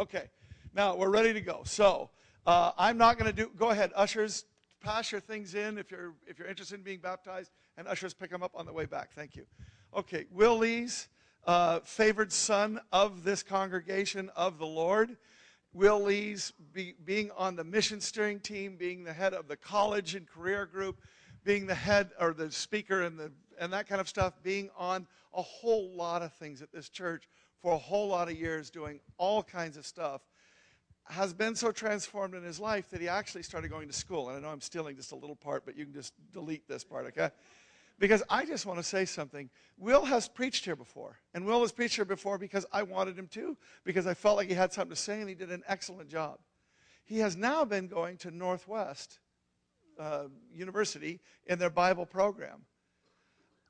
Okay. Now we're ready to go. So uh, I'm not going to do. Go ahead, ushers. Pass your things in if you're if you're interested in being baptized, and ushers pick them up on the way back. Thank you. Okay, Will Lees, uh, favored son of this congregation of the Lord. Will Lees be, being on the mission steering team, being the head of the college and career group, being the head or the speaker and the and that kind of stuff, being on a whole lot of things at this church for a whole lot of years, doing all kinds of stuff, has been so transformed in his life that he actually started going to school. And I know I'm stealing just a little part, but you can just delete this part, okay? Because I just want to say something. Will has preached here before. And Will has preached here before because I wanted him to, because I felt like he had something to say, and he did an excellent job. He has now been going to Northwest uh, University in their Bible program.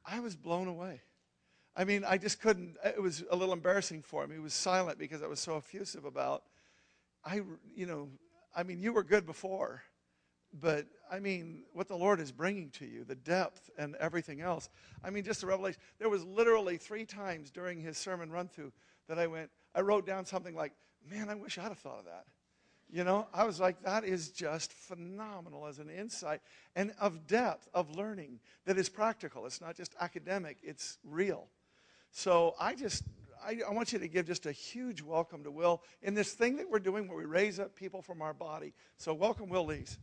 I was blown away. I mean, I just couldn't, it was a little embarrassing for him. He was silent because I was so effusive about, I, you know, I mean, you were good before, but I mean, what the Lord is bringing to you, the depth and everything else. I mean, just the revelation. There was literally three times during his sermon run through that I went, I wrote down something like, man, I wish I'd have thought of that. You know, I was like, that is just phenomenal as an insight and of depth of learning that is practical. It's not just academic, it's real. So I just, I, I, want you to give just a huge welcome to Will in this thing that we're doing where we raise up people from our body. So welcome, Will Lees.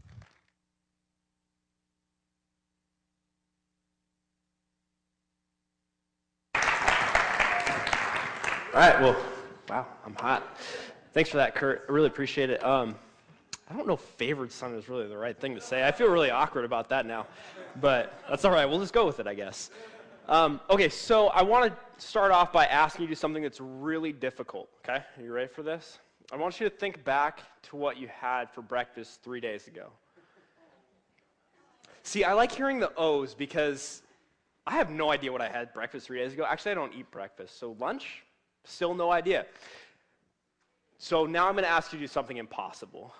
All right, well, wow, I'm hot. Thanks for that, Kurt. I really appreciate it. Um, I don't know if favored son is really the right thing to say. I feel really awkward about that now, but that's all right. We'll just go with it, I guess. Um, okay, so I want to start off by asking you to something that's really difficult. Okay, are you ready for this? I want you to think back to what you had for breakfast three days ago. See, I like hearing the O's because I have no idea what I had breakfast three days ago. Actually, I don't eat breakfast. So, lunch, still no idea. So now I'm going to ask you to do something impossible.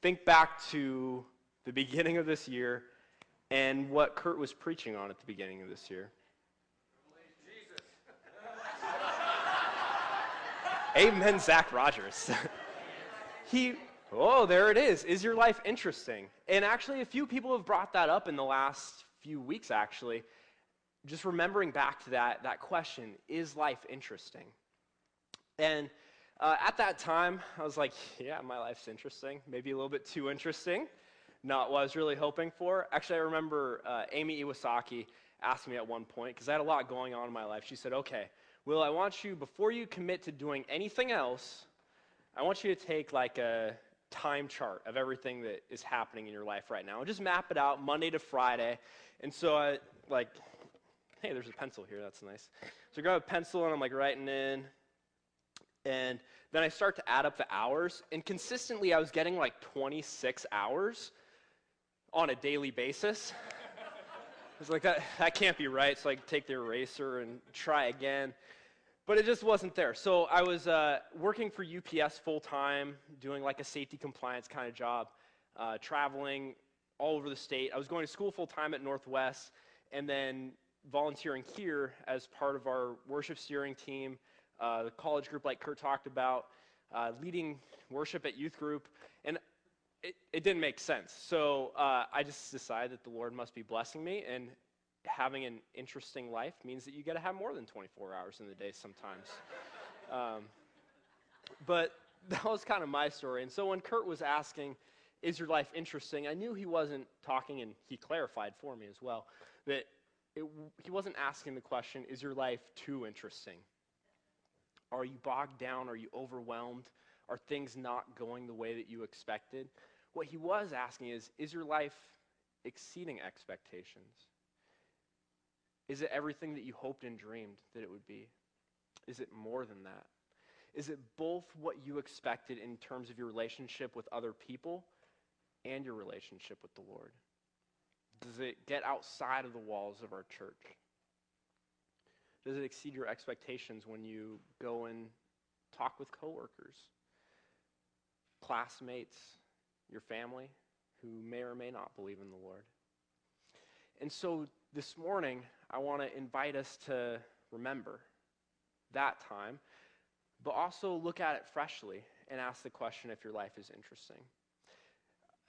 Think back to the beginning of this year and what Kurt was preaching on at the beginning of this year. Amen, Zach Rogers. he, oh, there it is. Is your life interesting? And actually, a few people have brought that up in the last few weeks, actually. Just remembering back to that, that question is life interesting? And uh, at that time, I was like, yeah, my life's interesting. Maybe a little bit too interesting. Not what I was really hoping for. Actually, I remember uh, Amy Iwasaki asked me at one point, because I had a lot going on in my life. She said, okay, Will, I want you, before you commit to doing anything else, I want you to take like a time chart of everything that is happening in your life right now and just map it out Monday to Friday. And so I, like, hey, there's a pencil here. That's nice. So I grab a pencil and I'm like writing in and then I start to add up the hours, and consistently I was getting like 26 hours on a daily basis. I was like, that, that can't be right. So I take the eraser and try again. But it just wasn't there. So I was uh, working for UPS full time, doing like a safety compliance kind of job, uh, traveling all over the state. I was going to school full time at Northwest, and then volunteering here as part of our worship steering team uh, the college group, like Kurt talked about, uh, leading worship at youth group, and it, it didn't make sense. So uh, I just decided that the Lord must be blessing me, and having an interesting life means that you got to have more than 24 hours in the day sometimes. um, but that was kind of my story. And so when Kurt was asking, Is your life interesting? I knew he wasn't talking, and he clarified for me as well, that it, he wasn't asking the question, Is your life too interesting? Are you bogged down? Are you overwhelmed? Are things not going the way that you expected? What he was asking is Is your life exceeding expectations? Is it everything that you hoped and dreamed that it would be? Is it more than that? Is it both what you expected in terms of your relationship with other people and your relationship with the Lord? Does it get outside of the walls of our church? Does it exceed your expectations when you go and talk with coworkers, classmates, your family who may or may not believe in the Lord? And so this morning, I want to invite us to remember that time, but also look at it freshly and ask the question if your life is interesting.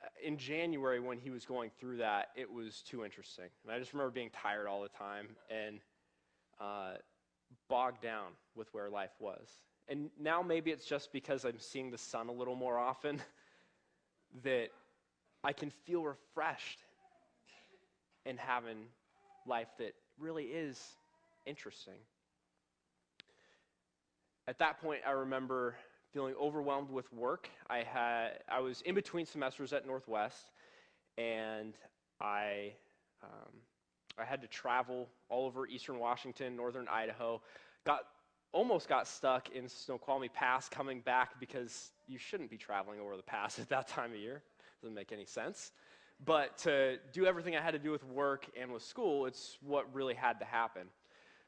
Uh, in January, when he was going through that, it was too interesting. And I just remember being tired all the time and uh, bogged down with where life was. And now maybe it's just because I'm seeing the sun a little more often that I can feel refreshed and having life that really is interesting. At that point, I remember feeling overwhelmed with work. I had I was in between semesters at Northwest, and I um, I had to travel all over eastern Washington, northern Idaho. Got almost got stuck in Snoqualmie Pass coming back because you shouldn't be traveling over the pass at that time of year. Doesn't make any sense. But to do everything I had to do with work and with school, it's what really had to happen.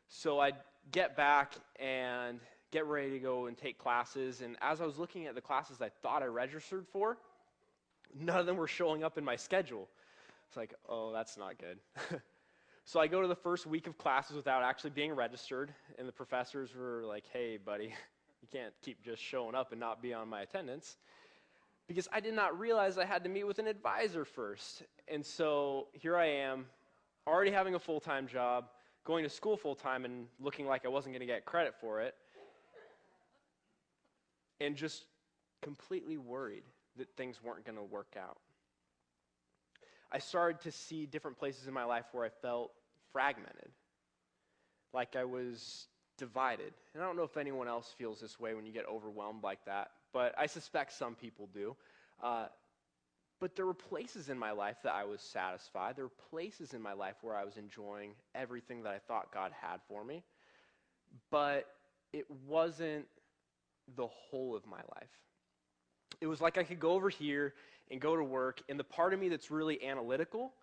So I'd get back and get ready to go and take classes. And as I was looking at the classes I thought I registered for, none of them were showing up in my schedule. It's like, oh, that's not good. so I go to the first week of classes without actually being registered, and the professors were like, hey, buddy, you can't keep just showing up and not be on my attendance. Because I did not realize I had to meet with an advisor first. And so here I am, already having a full time job, going to school full time, and looking like I wasn't going to get credit for it and just completely worried that things weren't going to work out. I started to see different places in my life where I felt fragmented, like I was divided. And I don't know if anyone else feels this way when you get overwhelmed like that, but I suspect some people do. Uh, but there were places in my life that I was satisfied. There were places in my life where I was enjoying everything that I thought God had for me. But it wasn't the whole of my life. It was like I could go over here and go to work, and the part of me that's really analytical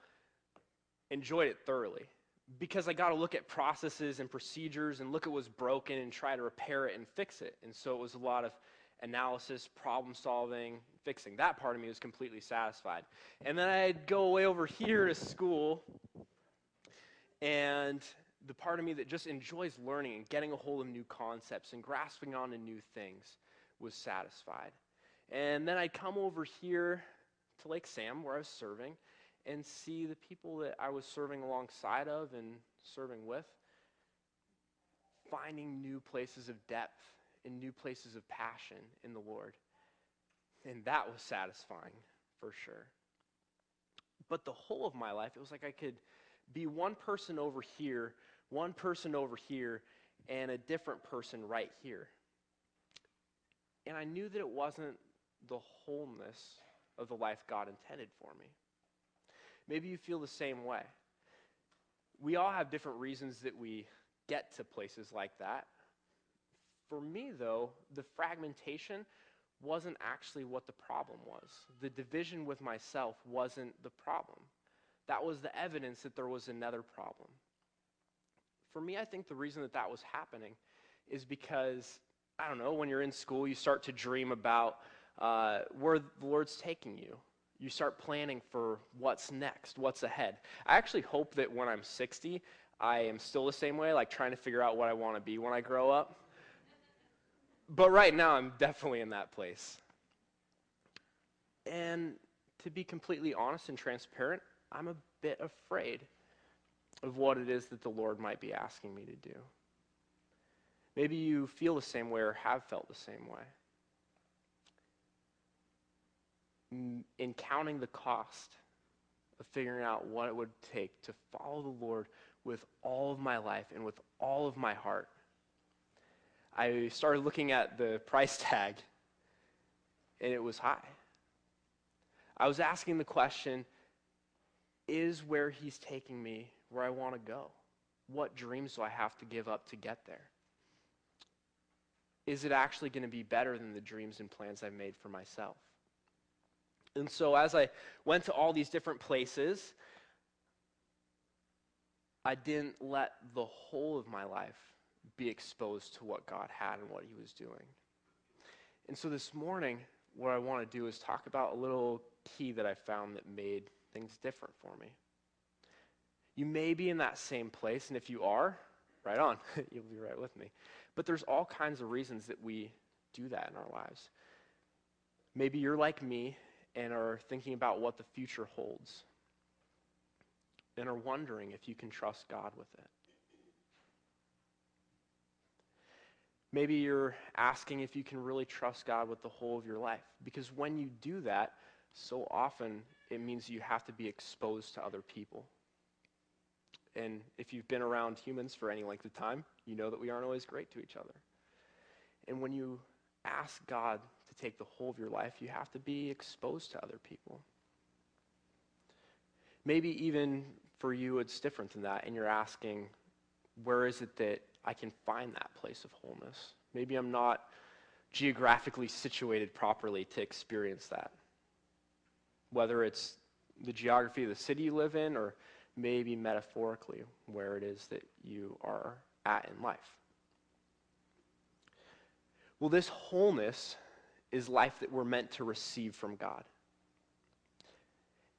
enjoyed it thoroughly because I got to look at processes and procedures and look at what's broken and try to repair it and fix it. And so it was a lot of analysis, problem solving, fixing. That part of me was completely satisfied. And then I'd go away over here to school and the part of me that just enjoys learning and getting a hold of new concepts and grasping onto new things was satisfied. And then I'd come over here to Lake Sam, where I was serving, and see the people that I was serving alongside of and serving with finding new places of depth and new places of passion in the Lord. And that was satisfying for sure. But the whole of my life, it was like I could be one person over here one person over here and a different person right here. And I knew that it wasn't the wholeness of the life God intended for me. Maybe you feel the same way. We all have different reasons that we get to places like that. For me, though, the fragmentation wasn't actually what the problem was. The division with myself wasn't the problem. That was the evidence that there was another problem. For me, I think the reason that that was happening is because, I don't know, when you're in school, you start to dream about uh, where the Lord's taking you. You start planning for what's next, what's ahead. I actually hope that when I'm 60, I am still the same way, like trying to figure out what I want to be when I grow up. But right now, I'm definitely in that place. And to be completely honest and transparent, I'm a bit afraid of what it is that the Lord might be asking me to do. Maybe you feel the same way or have felt the same way. In counting the cost of figuring out what it would take to follow the Lord with all of my life and with all of my heart, I started looking at the price tag, and it was high. I was asking the question is where He's taking me where I want to go? What dreams do I have to give up to get there? Is it actually going to be better than the dreams and plans I've made for myself? And so, as I went to all these different places, I didn't let the whole of my life be exposed to what God had and what He was doing. And so, this morning, what I want to do is talk about a little key that I found that made things different for me. You may be in that same place, and if you are, right on, you'll be right with me. But there's all kinds of reasons that we do that in our lives. Maybe you're like me and are thinking about what the future holds and are wondering if you can trust God with it. Maybe you're asking if you can really trust God with the whole of your life. Because when you do that, so often it means you have to be exposed to other people. And if you've been around humans for any length of time, you know that we aren't always great to each other. And when you ask God to take the whole of your life, you have to be exposed to other people. Maybe even for you, it's different than that, and you're asking, where is it that I can find that place of wholeness? Maybe I'm not geographically situated properly to experience that. Whether it's the geography of the city you live in, or maybe metaphorically where it is that you are at in life. Well, this wholeness is life that we're meant to receive from God.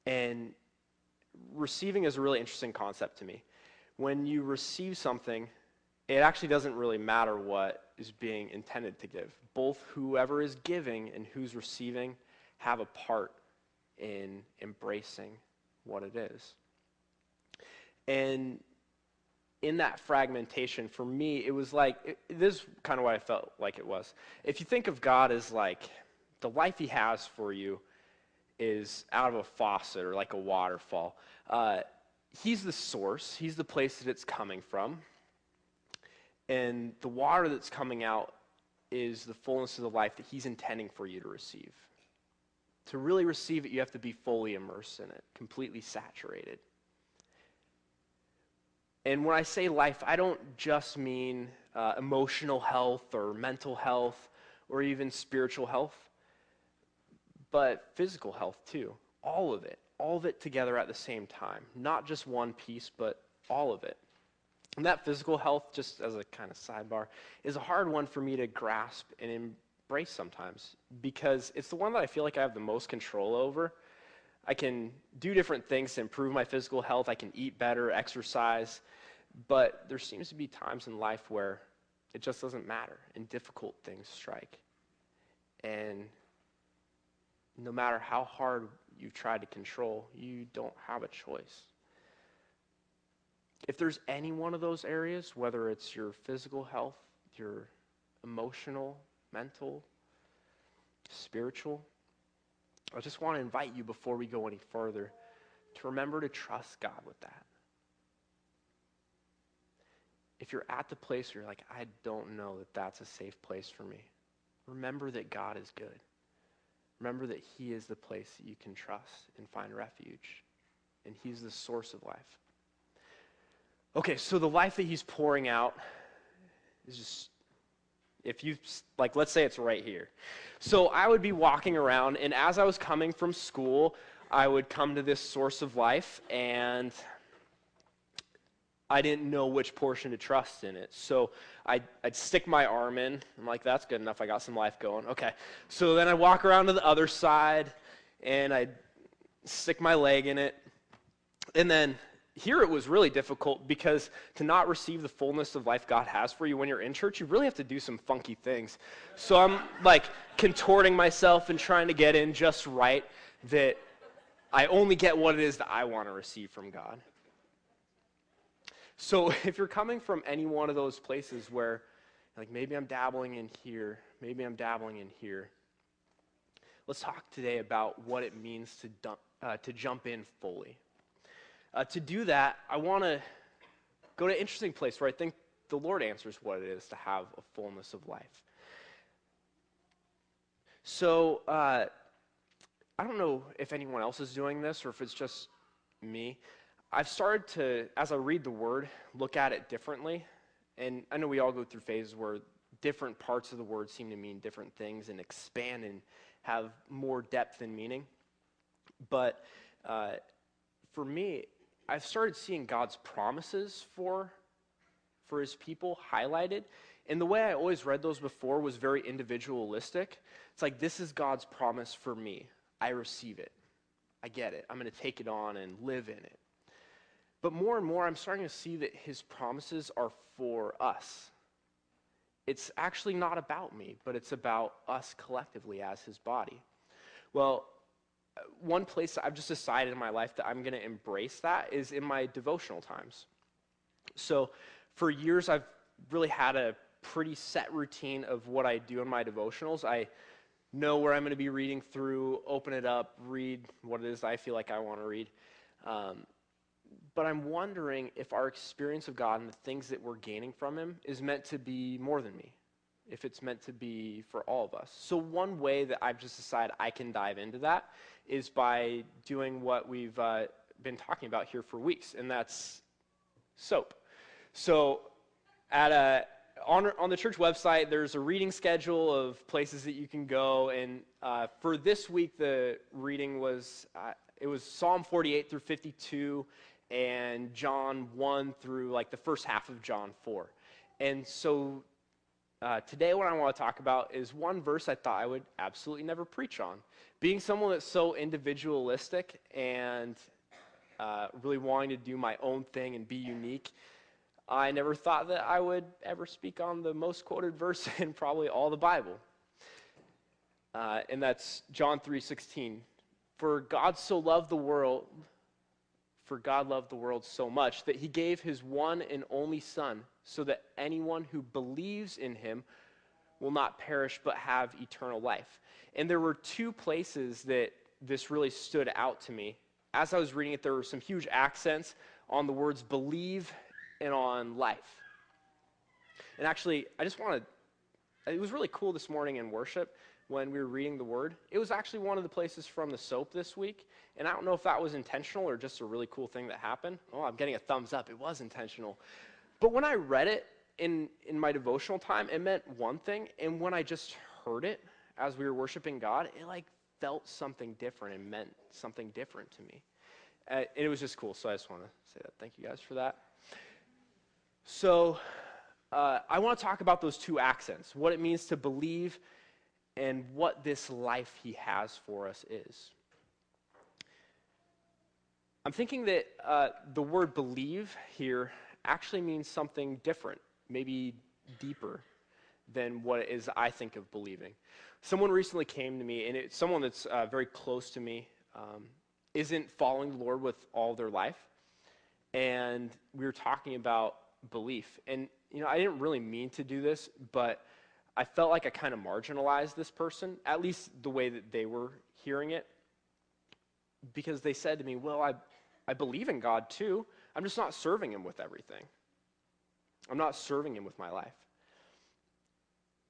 And receiving is a really interesting concept to me. When you receive something, it actually doesn't really matter what is being intended to give. Both whoever is giving and who's receiving have a part in embracing what it is. And in that fragmentation, for me, it was like it, this is kind of what I felt like it was. If you think of God as like the life He has for you is out of a faucet or like a waterfall, uh, He's the source, He's the place that it's coming from. And the water that's coming out is the fullness of the life that He's intending for you to receive. To really receive it, you have to be fully immersed in it, completely saturated. And when I say life, I don't just mean uh, emotional health or mental health or even spiritual health, but physical health too. All of it. All of it together at the same time. Not just one piece, but all of it. And that physical health, just as a kind of sidebar, is a hard one for me to grasp and embrace sometimes because it's the one that I feel like I have the most control over. I can do different things to improve my physical health. I can eat better, exercise. But there seems to be times in life where it just doesn't matter and difficult things strike. And no matter how hard you've tried to control, you don't have a choice. If there's any one of those areas, whether it's your physical health, your emotional, mental, spiritual, I just want to invite you before we go any further to remember to trust God with that. If you're at the place where you're like, I don't know that that's a safe place for me, remember that God is good. Remember that He is the place that you can trust and find refuge, and He's the source of life. Okay, so the life that He's pouring out is just if you like let's say it's right here. So i would be walking around and as i was coming from school i would come to this source of life and i didn't know which portion to trust in it. So I'd, I'd stick my arm in. I'm like that's good enough. I got some life going. Okay. So then i walk around to the other side and i'd stick my leg in it. And then here it was really difficult because to not receive the fullness of life God has for you when you're in church, you really have to do some funky things. So I'm like contorting myself and trying to get in just right that I only get what it is that I want to receive from God. So if you're coming from any one of those places where, like, maybe I'm dabbling in here, maybe I'm dabbling in here, let's talk today about what it means to, dump, uh, to jump in fully. Uh, to do that, I want to go to an interesting place where I think the Lord answers what it is to have a fullness of life. So, uh, I don't know if anyone else is doing this or if it's just me. I've started to, as I read the word, look at it differently. And I know we all go through phases where different parts of the word seem to mean different things and expand and have more depth and meaning. But uh, for me, I've started seeing God's promises for, for his people highlighted. And the way I always read those before was very individualistic. It's like, this is God's promise for me. I receive it. I get it. I'm going to take it on and live in it. But more and more, I'm starting to see that his promises are for us. it's actually not about me, but it's about us collectively as his body. Well, one place I've just decided in my life that I'm going to embrace that is in my devotional times. So, for years, I've really had a pretty set routine of what I do in my devotionals. I know where I'm going to be reading through, open it up, read what it is I feel like I want to read. Um, but I'm wondering if our experience of God and the things that we're gaining from Him is meant to be more than me, if it's meant to be for all of us. So, one way that I've just decided I can dive into that is by doing what we've uh, been talking about here for weeks, and that's soap. So, at a on, on the church website, there's a reading schedule of places that you can go. And uh, for this week, the reading was uh, it was Psalm 48 through 52, and John 1 through like the first half of John 4. And so uh, today, what I want to talk about is one verse I thought I would absolutely never preach on. Being someone that's so individualistic and uh, really wanting to do my own thing and be unique, I never thought that I would ever speak on the most quoted verse in probably all the Bible. Uh, and that's John 3:16. For God so loved the world for God loved the world so much that he gave his one and only Son, so that anyone who believes in him will not perish but have eternal life. And there were two places that this really stood out to me. As I was reading it, there were some huge accents on the words believe and on life. And actually, I just want to, it was really cool this morning in worship when we were reading the word. It was actually one of the places from the soap this week. And I don't know if that was intentional or just a really cool thing that happened. Oh, I'm getting a thumbs up. It was intentional. But when I read it in, in my devotional time, it meant one thing. And when I just heard it as we were worshiping God, it like felt something different and meant something different to me. Uh, and it was just cool. So I just want to say that. Thank you guys for that. So uh, I want to talk about those two accents what it means to believe and what this life he has for us is. I'm thinking that uh, the word believe here actually means something different, maybe deeper than what is I think of believing. Someone recently came to me, and it's someone that's uh, very close to me, um, isn't following the Lord with all their life. And we were talking about belief. And, you know, I didn't really mean to do this, but I felt like I kind of marginalized this person, at least the way that they were hearing it, because they said to me, Well, I, I believe in God too. I'm just not serving Him with everything. I'm not serving Him with my life.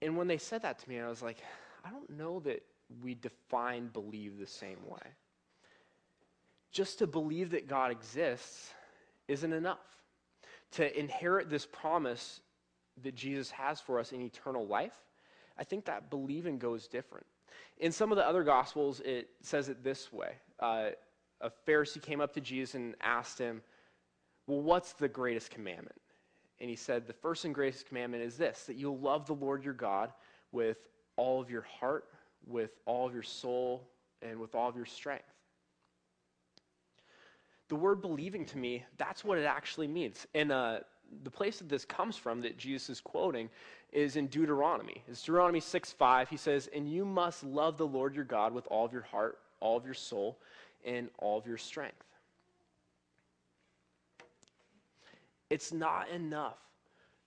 And when they said that to me, I was like, I don't know that we define believe the same way. Just to believe that God exists isn't enough. To inherit this promise that Jesus has for us in eternal life, I think that believing goes different. In some of the other gospels, it says it this way. Uh, a Pharisee came up to Jesus and asked him, Well, what's the greatest commandment? And he said, The first and greatest commandment is this that you'll love the Lord your God with all of your heart, with all of your soul, and with all of your strength. The word believing to me, that's what it actually means. And uh, the place that this comes from that Jesus is quoting is in Deuteronomy. It's Deuteronomy 6 5. He says, And you must love the Lord your God with all of your heart, all of your soul, and all of your strength. It's not enough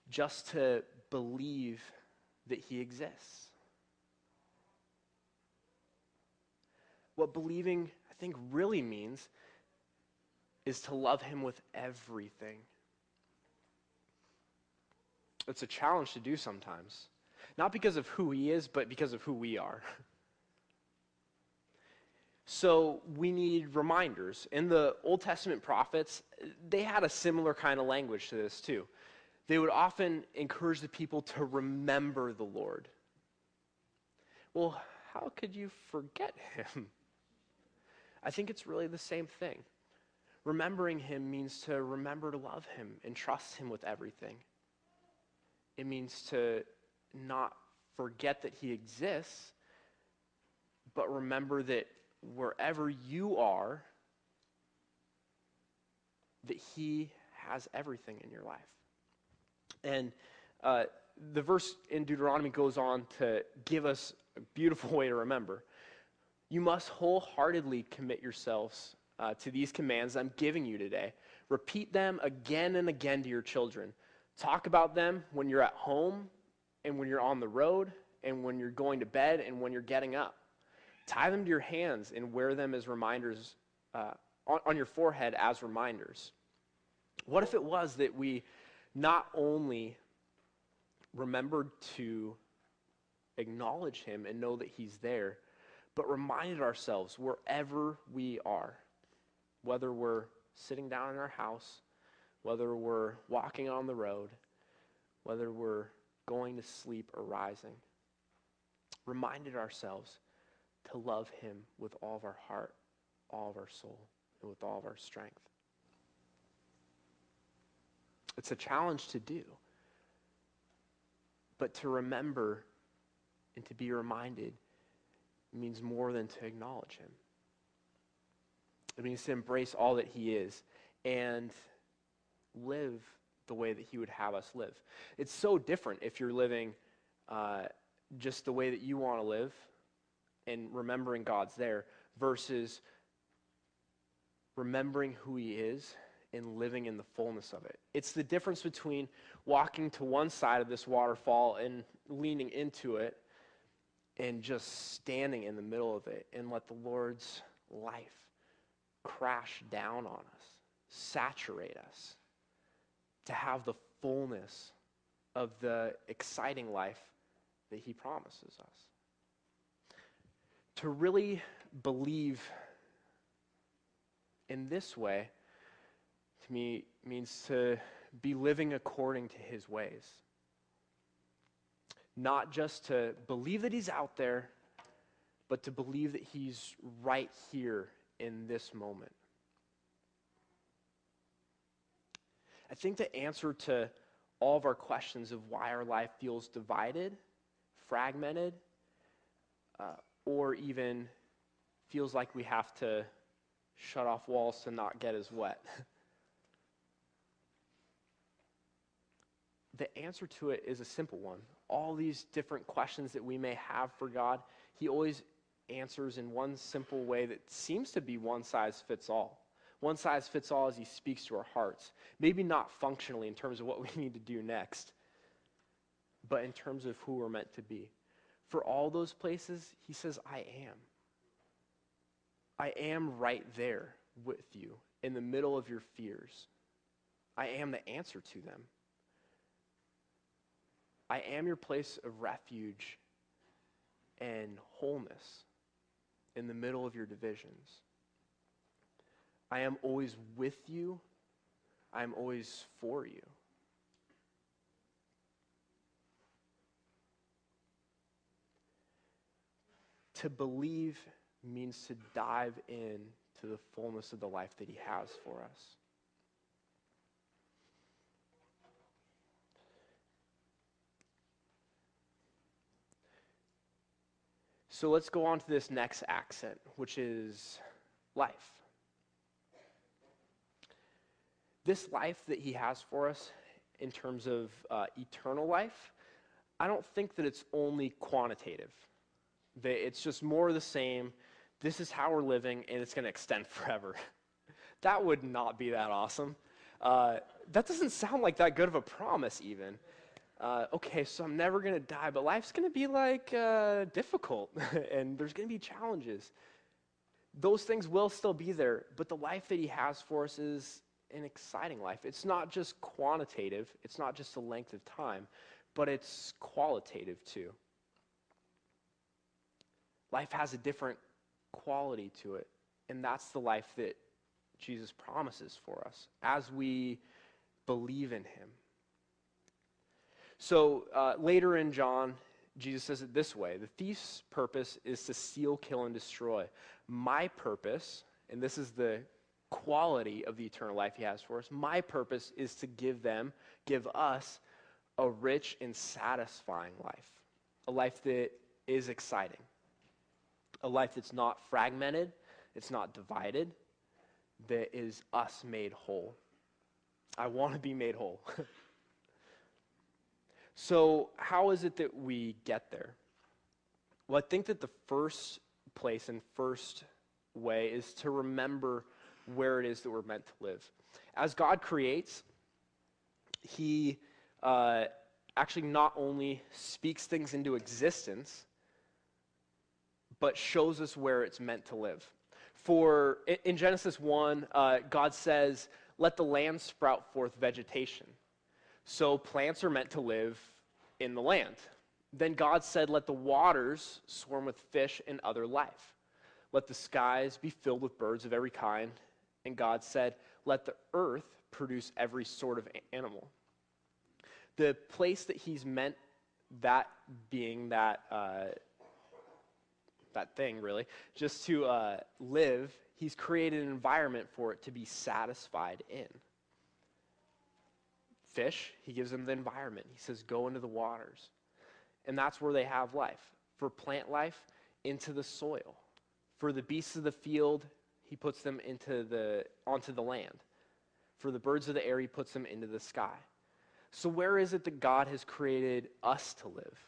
just to believe that he exists. What believing, I think, really means is to love him with everything. It's a challenge to do sometimes. Not because of who he is, but because of who we are. So we need reminders. In the Old Testament prophets, they had a similar kind of language to this too. They would often encourage the people to remember the Lord. Well, how could you forget him? I think it's really the same thing. Remembering him means to remember to love him and trust him with everything. It means to not forget that He exists, but remember that wherever you are, that He has everything in your life. And uh, the verse in Deuteronomy goes on to give us a beautiful way to remember. You must wholeheartedly commit yourselves uh, to these commands I'm giving you today. Repeat them again and again to your children. Talk about them when you're at home and when you're on the road and when you're going to bed and when you're getting up. Tie them to your hands and wear them as reminders uh, on, on your forehead as reminders. What if it was that we not only remembered to acknowledge him and know that he's there, but reminded ourselves wherever we are, whether we're sitting down in our house, whether we're walking on the road, whether we're going to sleep or rising, reminded ourselves to love him with all of our heart, all of our soul, and with all of our strength. It's a challenge to do. But to remember and to be reminded means more than to acknowledge him. It means to embrace all that he is and live the way that he would have us live. It's so different if you're living uh, just the way that you want to live and remembering God's there versus remembering who he is and living in the fullness of it. It's the difference between walking to one side of this waterfall and leaning into it and just standing in the middle of it and let the Lord's life crash down on us, saturate us, to have the fullness of the exciting life that He promises us. To really believe in this way, to me, means to be living according to His ways not just to believe that he's out there, but to believe that he's right here in this moment. I think the answer to all of our questions of why our life feels divided, fragmented, uh, or even feels like we have to shut off walls to not get as wet. the answer to it is a simple one all these different questions that we may have for God, He always answers in one simple way that seems to be one size fits all. One size fits all as He speaks to our hearts. Maybe not functionally in terms of what we need to do next, but in terms of who we're meant to be. For all those places, He says, I am. I am right there with you in the middle of your fears. I am the answer to them. I am your place of refuge and wholeness in the middle of your divisions. I am always with you. I am always for you. To believe means to dive in to the fullness of the life that he has for us. So let's go on to this next accent, which is life. This life that he has for us in terms of uh, eternal life, I don't think that it's only quantitative. That it's just more of the same. This is how we're living, and it's going to extend forever. that would not be that awesome. Uh, that doesn't sound like that good of a promise, even uh, okay, so I'm never going to die, but life's going to be like uh, difficult and there's going to be challenges. Those things will still be there, but the life that He has for us is an exciting life. It's not just quantitative, it's not just a length of time, but it's qualitative too. Life has a different quality to it, and that's the life that Jesus promises for us as we believe in Him. So uh, later in John, Jesus says it this way The thief's purpose is to steal, kill, and destroy. My purpose, and this is the quality of the eternal life he has for us, my purpose is to give them, give us, a rich and satisfying life. A life that is exciting. A life that's not fragmented, it's not divided, that is us made whole. I want to be made whole. So, how is it that we get there? Well, I think that the first place and first way is to remember where it is that we're meant to live. As God creates, He uh, actually not only speaks things into existence, but shows us where it's meant to live. For in Genesis 1, uh, God says, Let the land sprout forth vegetation. So plants are meant to live in the land. Then God said, Let the waters swarm with fish and other life. Let the skies be filled with birds of every kind. And God said, Let the earth produce every sort of animal. The place that He's meant that being that. Uh, that thing, really, just to uh, live, he's created an environment for it to be satisfied in. Fish, he gives them the environment. He says, go into the waters. And that's where they have life. For plant life, into the soil. For the beasts of the field, he puts them into the, onto the land. For the birds of the air, he puts them into the sky. So, where is it that God has created us to live?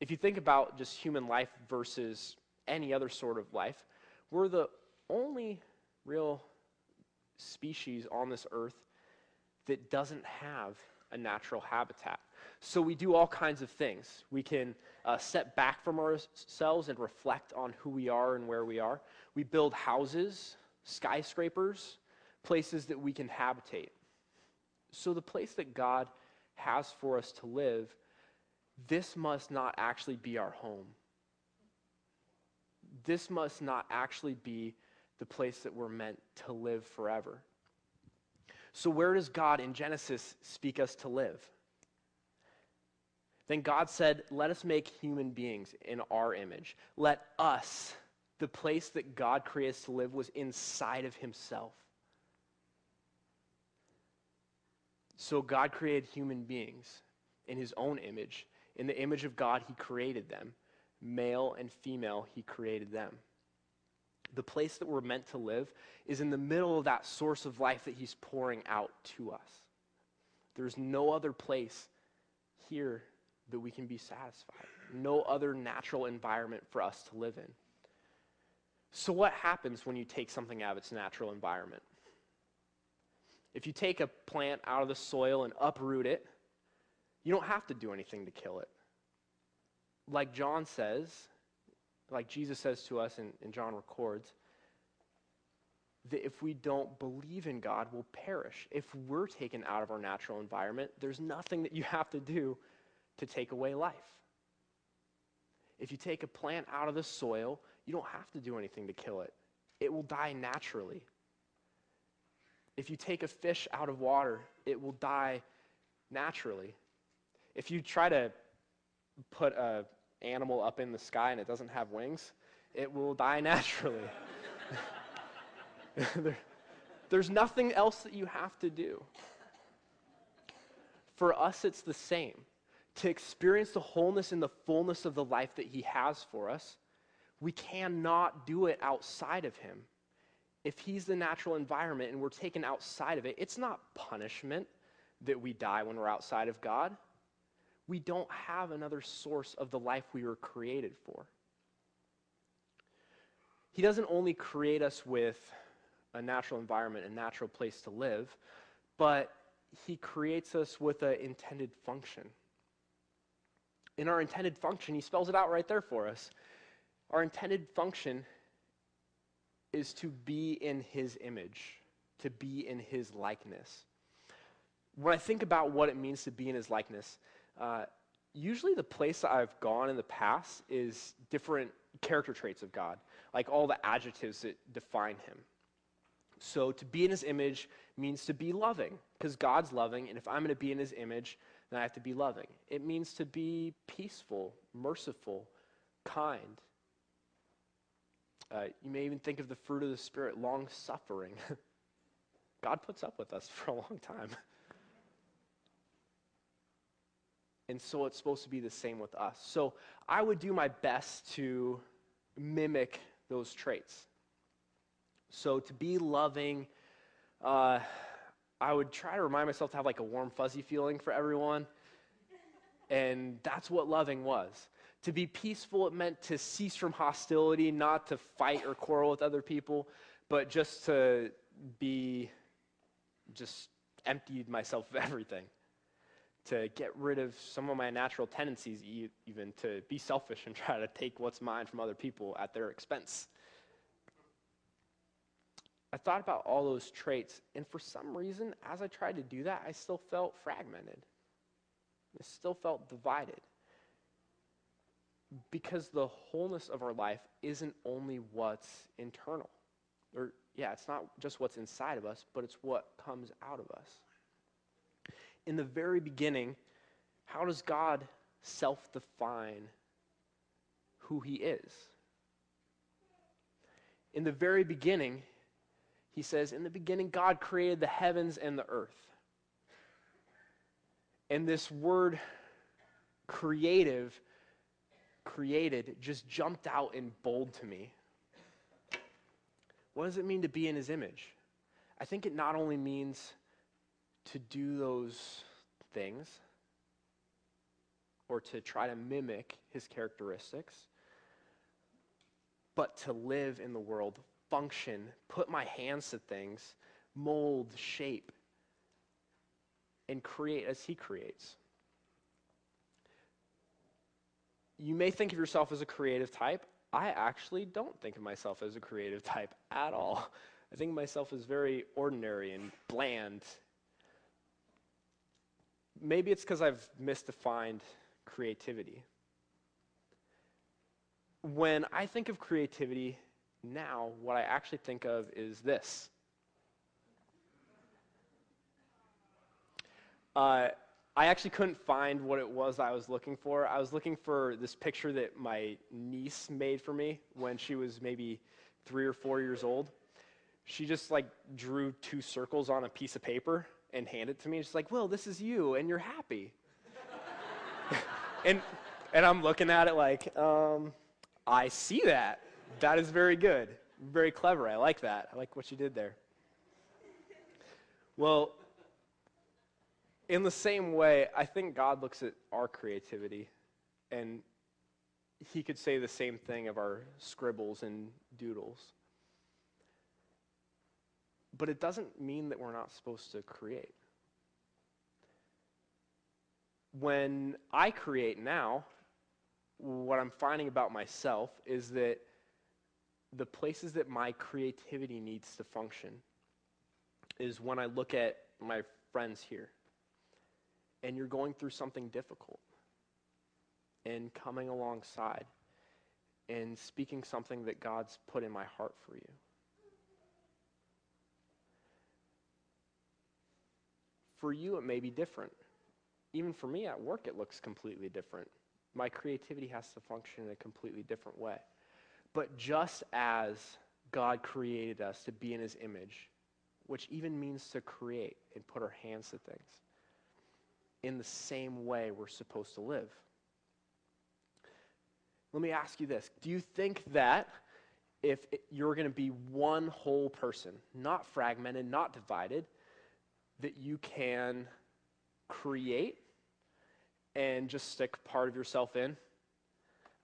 if you think about just human life versus any other sort of life, we're the only real species on this earth that doesn't have a natural habitat. So we do all kinds of things. We can uh, step back from ourselves and reflect on who we are and where we are. We build houses, skyscrapers, places that we can habitate. So the place that God has for us to live this must not actually be our home. This must not actually be the place that we're meant to live forever. So, where does God in Genesis speak us to live? Then God said, Let us make human beings in our image. Let us, the place that God created us to live, was inside of Himself. So, God created human beings in His own image. In the image of God, He created them. Male and female, He created them. The place that we're meant to live is in the middle of that source of life that He's pouring out to us. There's no other place here that we can be satisfied, no other natural environment for us to live in. So, what happens when you take something out of its natural environment? If you take a plant out of the soil and uproot it, you don't have to do anything to kill it. Like John says, like Jesus says to us and, and John records, that if we don't believe in God, we'll perish. If we're taken out of our natural environment, there's nothing that you have to do to take away life. If you take a plant out of the soil, you don't have to do anything to kill it, it will die naturally. If you take a fish out of water, it will die naturally. If you try to put an animal up in the sky and it doesn't have wings, it will die naturally. there, there's nothing else that you have to do. For us, it's the same. To experience the wholeness and the fullness of the life that He has for us, we cannot do it outside of Him. If He's the natural environment and we're taken outside of it, it's not punishment that we die when we're outside of God we don't have another source of the life we were created for. He doesn't only create us with a natural environment, a natural place to live, but He creates us with an intended function. In our intended function, He spells it out right there for us. Our intended function is to be in His image, to be in His likeness. When I think about what it means to be in His likeness, uh, usually the place that I've gone in the past is different character traits of God, like all the adjectives that define him. So to be in his image means to be loving, because God's loving, and if I'm going to be in his image, then I have to be loving. It means to be peaceful, merciful, kind. Uh, you may even think of the fruit of the Spirit, long suffering. God puts up with us for a long time. And so it's supposed to be the same with us. So I would do my best to mimic those traits. So to be loving, uh, I would try to remind myself to have like a warm, fuzzy feeling for everyone. And that's what loving was. To be peaceful, it meant to cease from hostility, not to fight or quarrel with other people, but just to be, just emptied myself of everything. To get rid of some of my natural tendencies, even to be selfish and try to take what's mine from other people at their expense. I thought about all those traits, and for some reason, as I tried to do that, I still felt fragmented. I still felt divided. Because the wholeness of our life isn't only what's internal. Or, yeah, it's not just what's inside of us, but it's what comes out of us. In the very beginning, how does God self define who He is? In the very beginning, He says, In the beginning, God created the heavens and the earth. And this word creative, created, just jumped out in bold to me. What does it mean to be in his image? I think it not only means to do those things or to try to mimic his characteristics, but to live in the world, function, put my hands to things, mold, shape, and create as He creates. You may think of yourself as a creative type. I actually don't think of myself as a creative type at all. I think of myself as very ordinary and bland. Maybe it's because I've misdefined creativity. When I think of creativity now, what I actually think of is this Uh, I actually couldn't find what it was I was looking for. I was looking for this picture that my niece made for me when she was maybe three or four years old. She just like drew two circles on a piece of paper and handed it to me. She's like, "Well, this is you, and you're happy." and and I'm looking at it like, um, I see that. That is very good, very clever. I like that. I like what you did there. Well, in the same way, I think God looks at our creativity and he could say the same thing of our scribbles and doodles. But it doesn't mean that we're not supposed to create. When I create now, what I'm finding about myself is that the places that my creativity needs to function is when I look at my friends here and you're going through something difficult and coming alongside and speaking something that God's put in my heart for you. For you, it may be different. Even for me at work, it looks completely different. My creativity has to function in a completely different way. But just as God created us to be in his image, which even means to create and put our hands to things, in the same way we're supposed to live. Let me ask you this Do you think that if you're going to be one whole person, not fragmented, not divided, that you can create and just stick part of yourself in?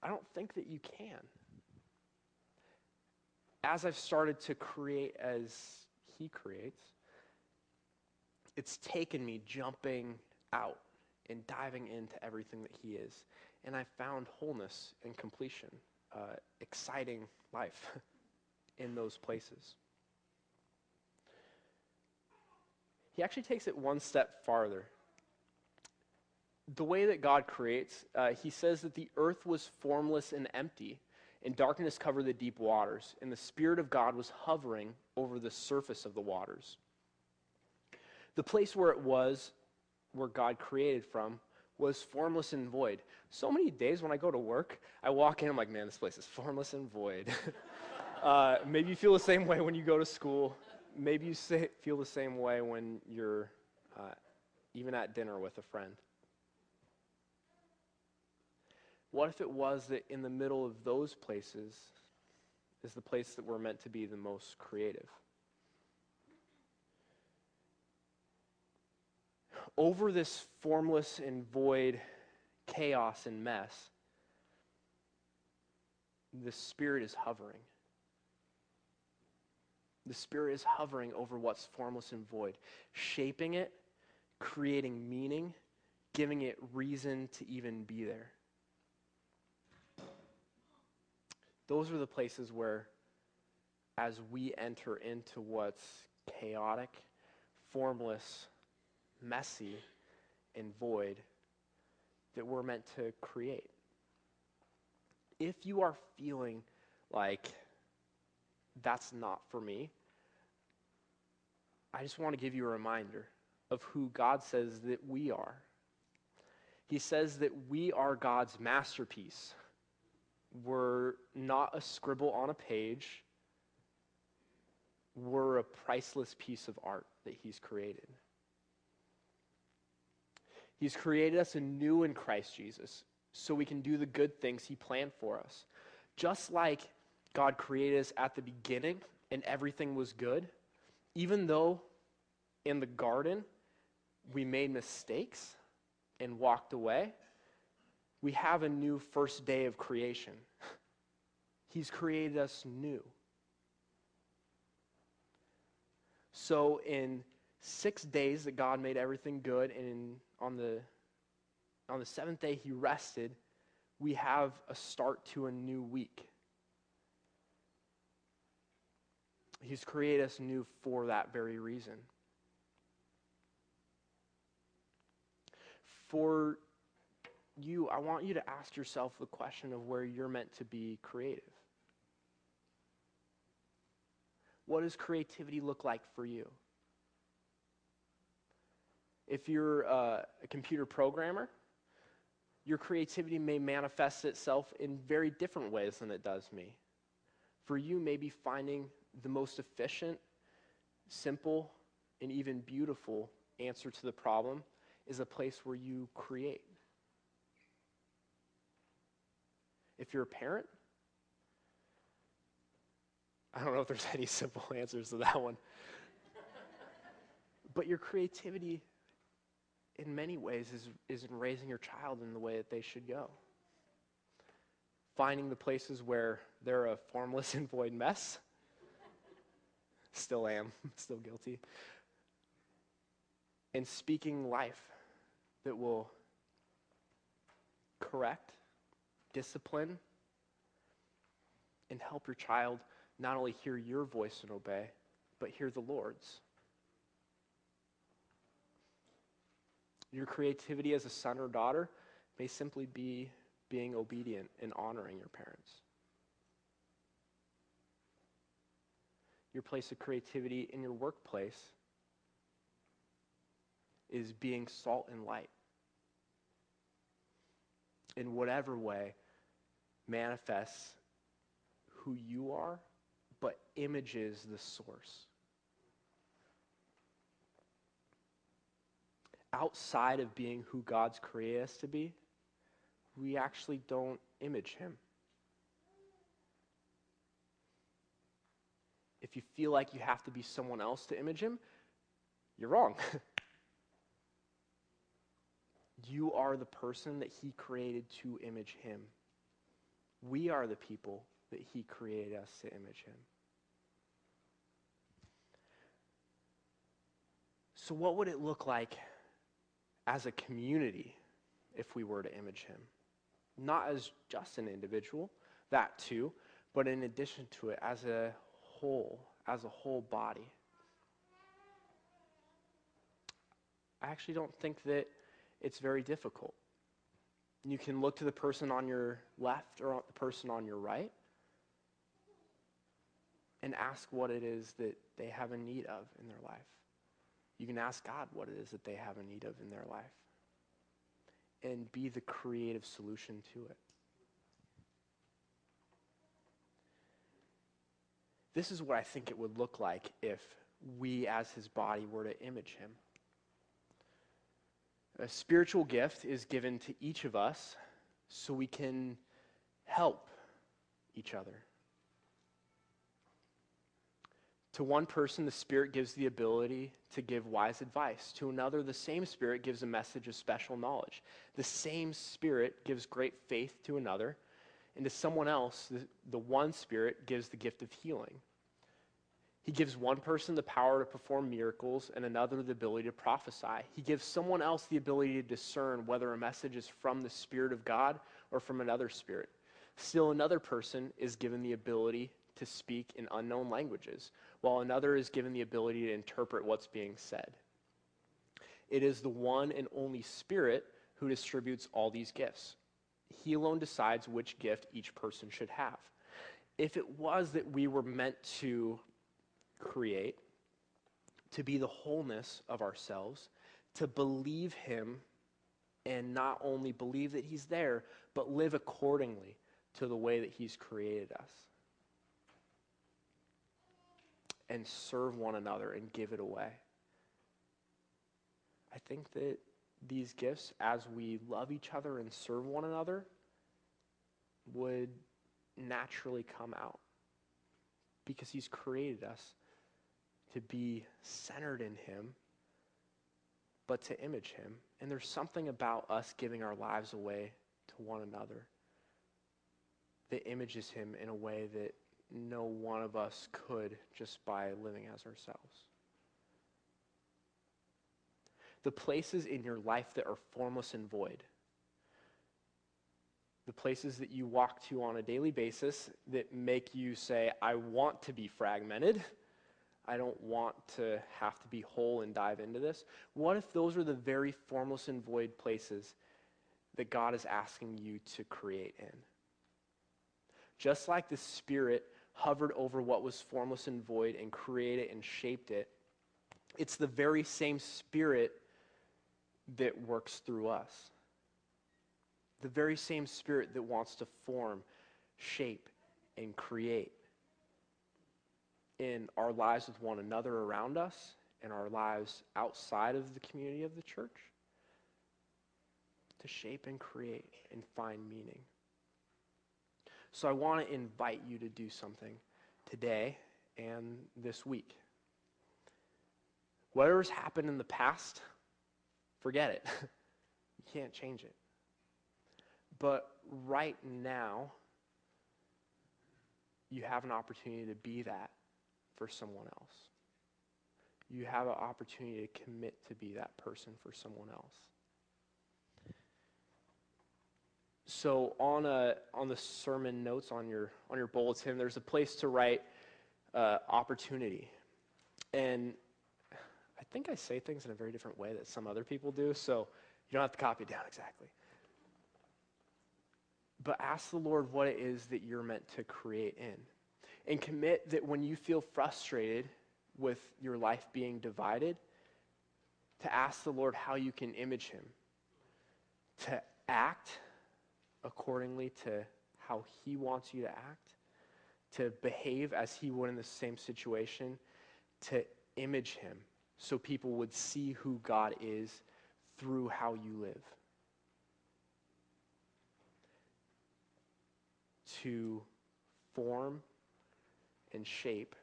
I don't think that you can. As I've started to create as He creates, it's taken me jumping out and diving into everything that He is. And I found wholeness and completion, uh, exciting life in those places. He actually takes it one step farther. The way that God creates, uh, he says that the earth was formless and empty, and darkness covered the deep waters, and the Spirit of God was hovering over the surface of the waters. The place where it was where God created from was formless and void. So many days when I go to work, I walk in, I'm like, man, this place is formless and void. uh, maybe you feel the same way when you go to school. Maybe you say, feel the same way when you're uh, even at dinner with a friend. What if it was that in the middle of those places is the place that we're meant to be the most creative? over this formless and void chaos and mess, the Spirit is hovering. The Spirit is hovering over what's formless and void, shaping it, creating meaning, giving it reason to even be there. Those are the places where, as we enter into what's chaotic, formless, messy, and void, that we're meant to create. If you are feeling like that's not for me, I just want to give you a reminder of who God says that we are. He says that we are God's masterpiece. We're not a scribble on a page. We're a priceless piece of art that He's created. He's created us anew in Christ Jesus so we can do the good things He planned for us. Just like God created us at the beginning and everything was good, even though in the garden we made mistakes and walked away, we have a new first day of creation. He's created us new. So, in six days that God made everything good, and in, on, the, on the seventh day He rested, we have a start to a new week. He's created us new for that very reason. For you, I want you to ask yourself the question of where you're meant to be creative. What does creativity look like for you? If you're a, a computer programmer, your creativity may manifest itself in very different ways than it does me. For you, maybe finding the most efficient, simple, and even beautiful answer to the problem is a place where you create. If you're a parent, I don't know if there's any simple answers to that one. but your creativity, in many ways, is, is in raising your child in the way that they should go. Finding the places where they're a formless and void mess. Still am, still guilty. And speaking life that will correct, discipline, and help your child not only hear your voice and obey, but hear the Lord's. Your creativity as a son or daughter may simply be being obedient and honoring your parents. Your place of creativity in your workplace is being salt and light. In whatever way manifests who you are, but images the source. Outside of being who God's created us to be, we actually don't image Him. If you feel like you have to be someone else to image Him, you're wrong. you are the person that He created to image Him. We are the people that He created us to image Him. So, what would it look like as a community if we were to image Him? Not as just an individual, that too, but in addition to it, as a whole, as a whole body. I actually don't think that it's very difficult. You can look to the person on your left or the person on your right and ask what it is that they have a need of in their life. You can ask God what it is that they have a need of in their life and be the creative solution to it. This is what I think it would look like if we, as his body, were to image him. A spiritual gift is given to each of us so we can help each other. To one person, the Spirit gives the ability to give wise advice. To another, the same Spirit gives a message of special knowledge. The same Spirit gives great faith to another. And to someone else, the, the one Spirit gives the gift of healing. He gives one person the power to perform miracles and another the ability to prophesy. He gives someone else the ability to discern whether a message is from the Spirit of God or from another spirit. Still, another person is given the ability to speak in unknown languages, while another is given the ability to interpret what's being said. It is the one and only Spirit who distributes all these gifts. He alone decides which gift each person should have. If it was that we were meant to create, to be the wholeness of ourselves, to believe Him, and not only believe that He's there, but live accordingly to the way that He's created us and serve one another and give it away. I think that these gifts, as we love each other and serve one another, would naturally come out because He's created us to be centered in Him, but to image Him. And there's something about us giving our lives away to one another that images Him in a way that no one of us could just by living as ourselves. The places in your life that are formless and void, the places that you walk to on a daily basis that make you say, I want to be fragmented. I don't want to have to be whole and dive into this. What if those are the very formless and void places that God is asking you to create in? Just like the Spirit hovered over what was formless and void and created and shaped it, it's the very same Spirit that works through us. The very same Spirit that wants to form, shape, and create in our lives with one another around us, in our lives outside of the community of the church, to shape and create and find meaning. So I want to invite you to do something today and this week. Whatever's happened in the past, forget it. you can't change it. But right now, you have an opportunity to be that for someone else. You have an opportunity to commit to be that person for someone else. So on a on the sermon notes on your on your bulletin, there's a place to write uh, opportunity, and I think I say things in a very different way that some other people do. So you don't have to copy it down exactly. But ask the Lord what it is that you're meant to create in, and commit that when you feel frustrated with your life being divided, to ask the Lord how you can image Him, to act accordingly to how He wants you to act, to behave as He would in the same situation, to image Him so people would see who God is through how you live. To form and shape,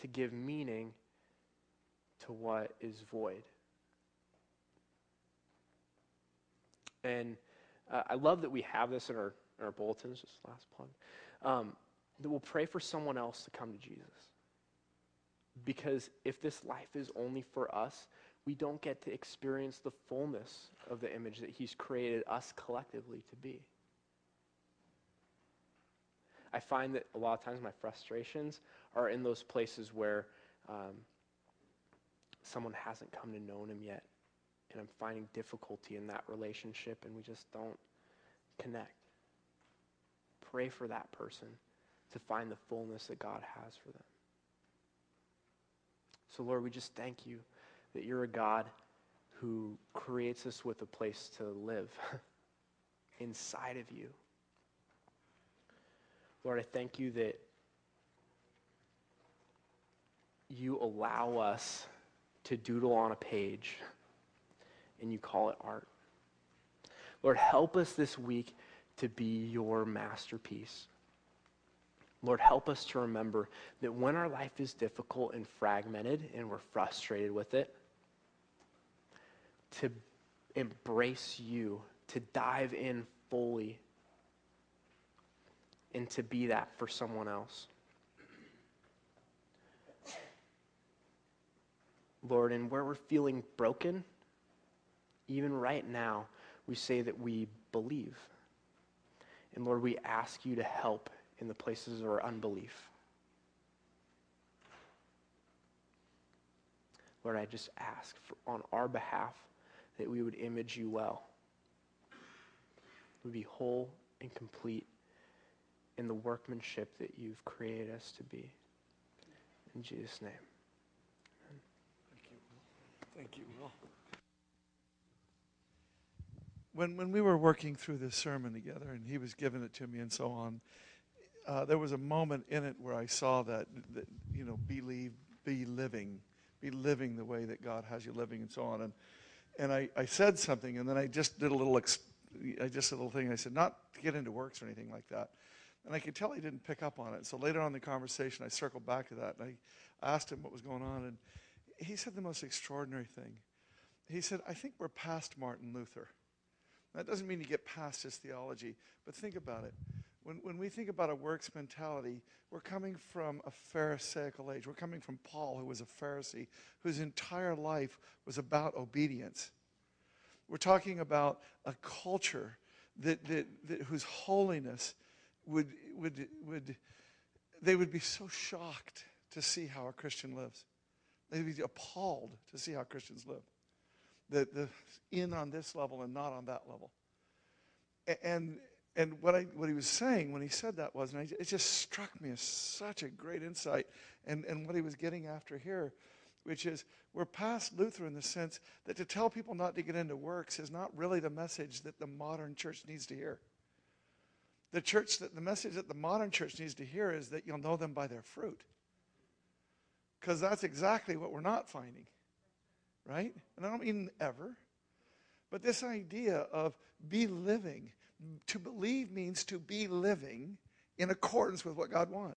to give meaning to what is void. And uh, I love that we have this in our, in our bulletins, just last plug, um, that we'll pray for someone else to come to Jesus. Because if this life is only for us, we don't get to experience the fullness of the image that He's created us collectively to be. I find that a lot of times my frustrations are in those places where um, someone hasn't come to know Him yet and I'm finding difficulty in that relationship and we just don't connect. Pray for that person to find the fullness that God has for them. So, Lord, we just thank you that you're a God who creates us with a place to live inside of you. Lord, I thank you that you allow us to doodle on a page and you call it art. Lord, help us this week to be your masterpiece. Lord, help us to remember that when our life is difficult and fragmented and we're frustrated with it, to embrace you, to dive in fully, and to be that for someone else. Lord, and where we're feeling broken, even right now, we say that we believe. And Lord, we ask you to help in the places of our unbelief. Lord, I just ask for, on our behalf that we would image you well. We would be whole and complete in the workmanship that you've created us to be. In Jesus' name. Thank you, Will. Thank you, Will. When, when we were working through this sermon together and he was giving it to me and so on, uh, there was a moment in it where I saw that, that, you know, believe, be living, be living the way that God has you living and so on. And, and I, I said something and then I just did a little, exp- I just a little thing. I said, not to get into works or anything like that. And I could tell he didn't pick up on it. So later on in the conversation, I circled back to that and I asked him what was going on. And he said the most extraordinary thing. He said, I think we're past Martin Luther. That doesn't mean you get past his theology, but think about it. When, when we think about a works mentality, we're coming from a Pharisaical age. We're coming from Paul, who was a Pharisee, whose entire life was about obedience. We're talking about a culture that, that, that whose holiness would, would, would, they would be so shocked to see how a Christian lives. They'd be appalled to see how Christians live. The, the in on this level and not on that level. And and what, I, what he was saying when he said that was, and I, it just struck me as such a great insight, and, and what he was getting after here, which is we're past Luther in the sense that to tell people not to get into works is not really the message that the modern church needs to hear. The church that the message that the modern church needs to hear is that you'll know them by their fruit. Because that's exactly what we're not finding. Right? And I don't mean ever. But this idea of be living to believe means to be living in accordance with what God wants.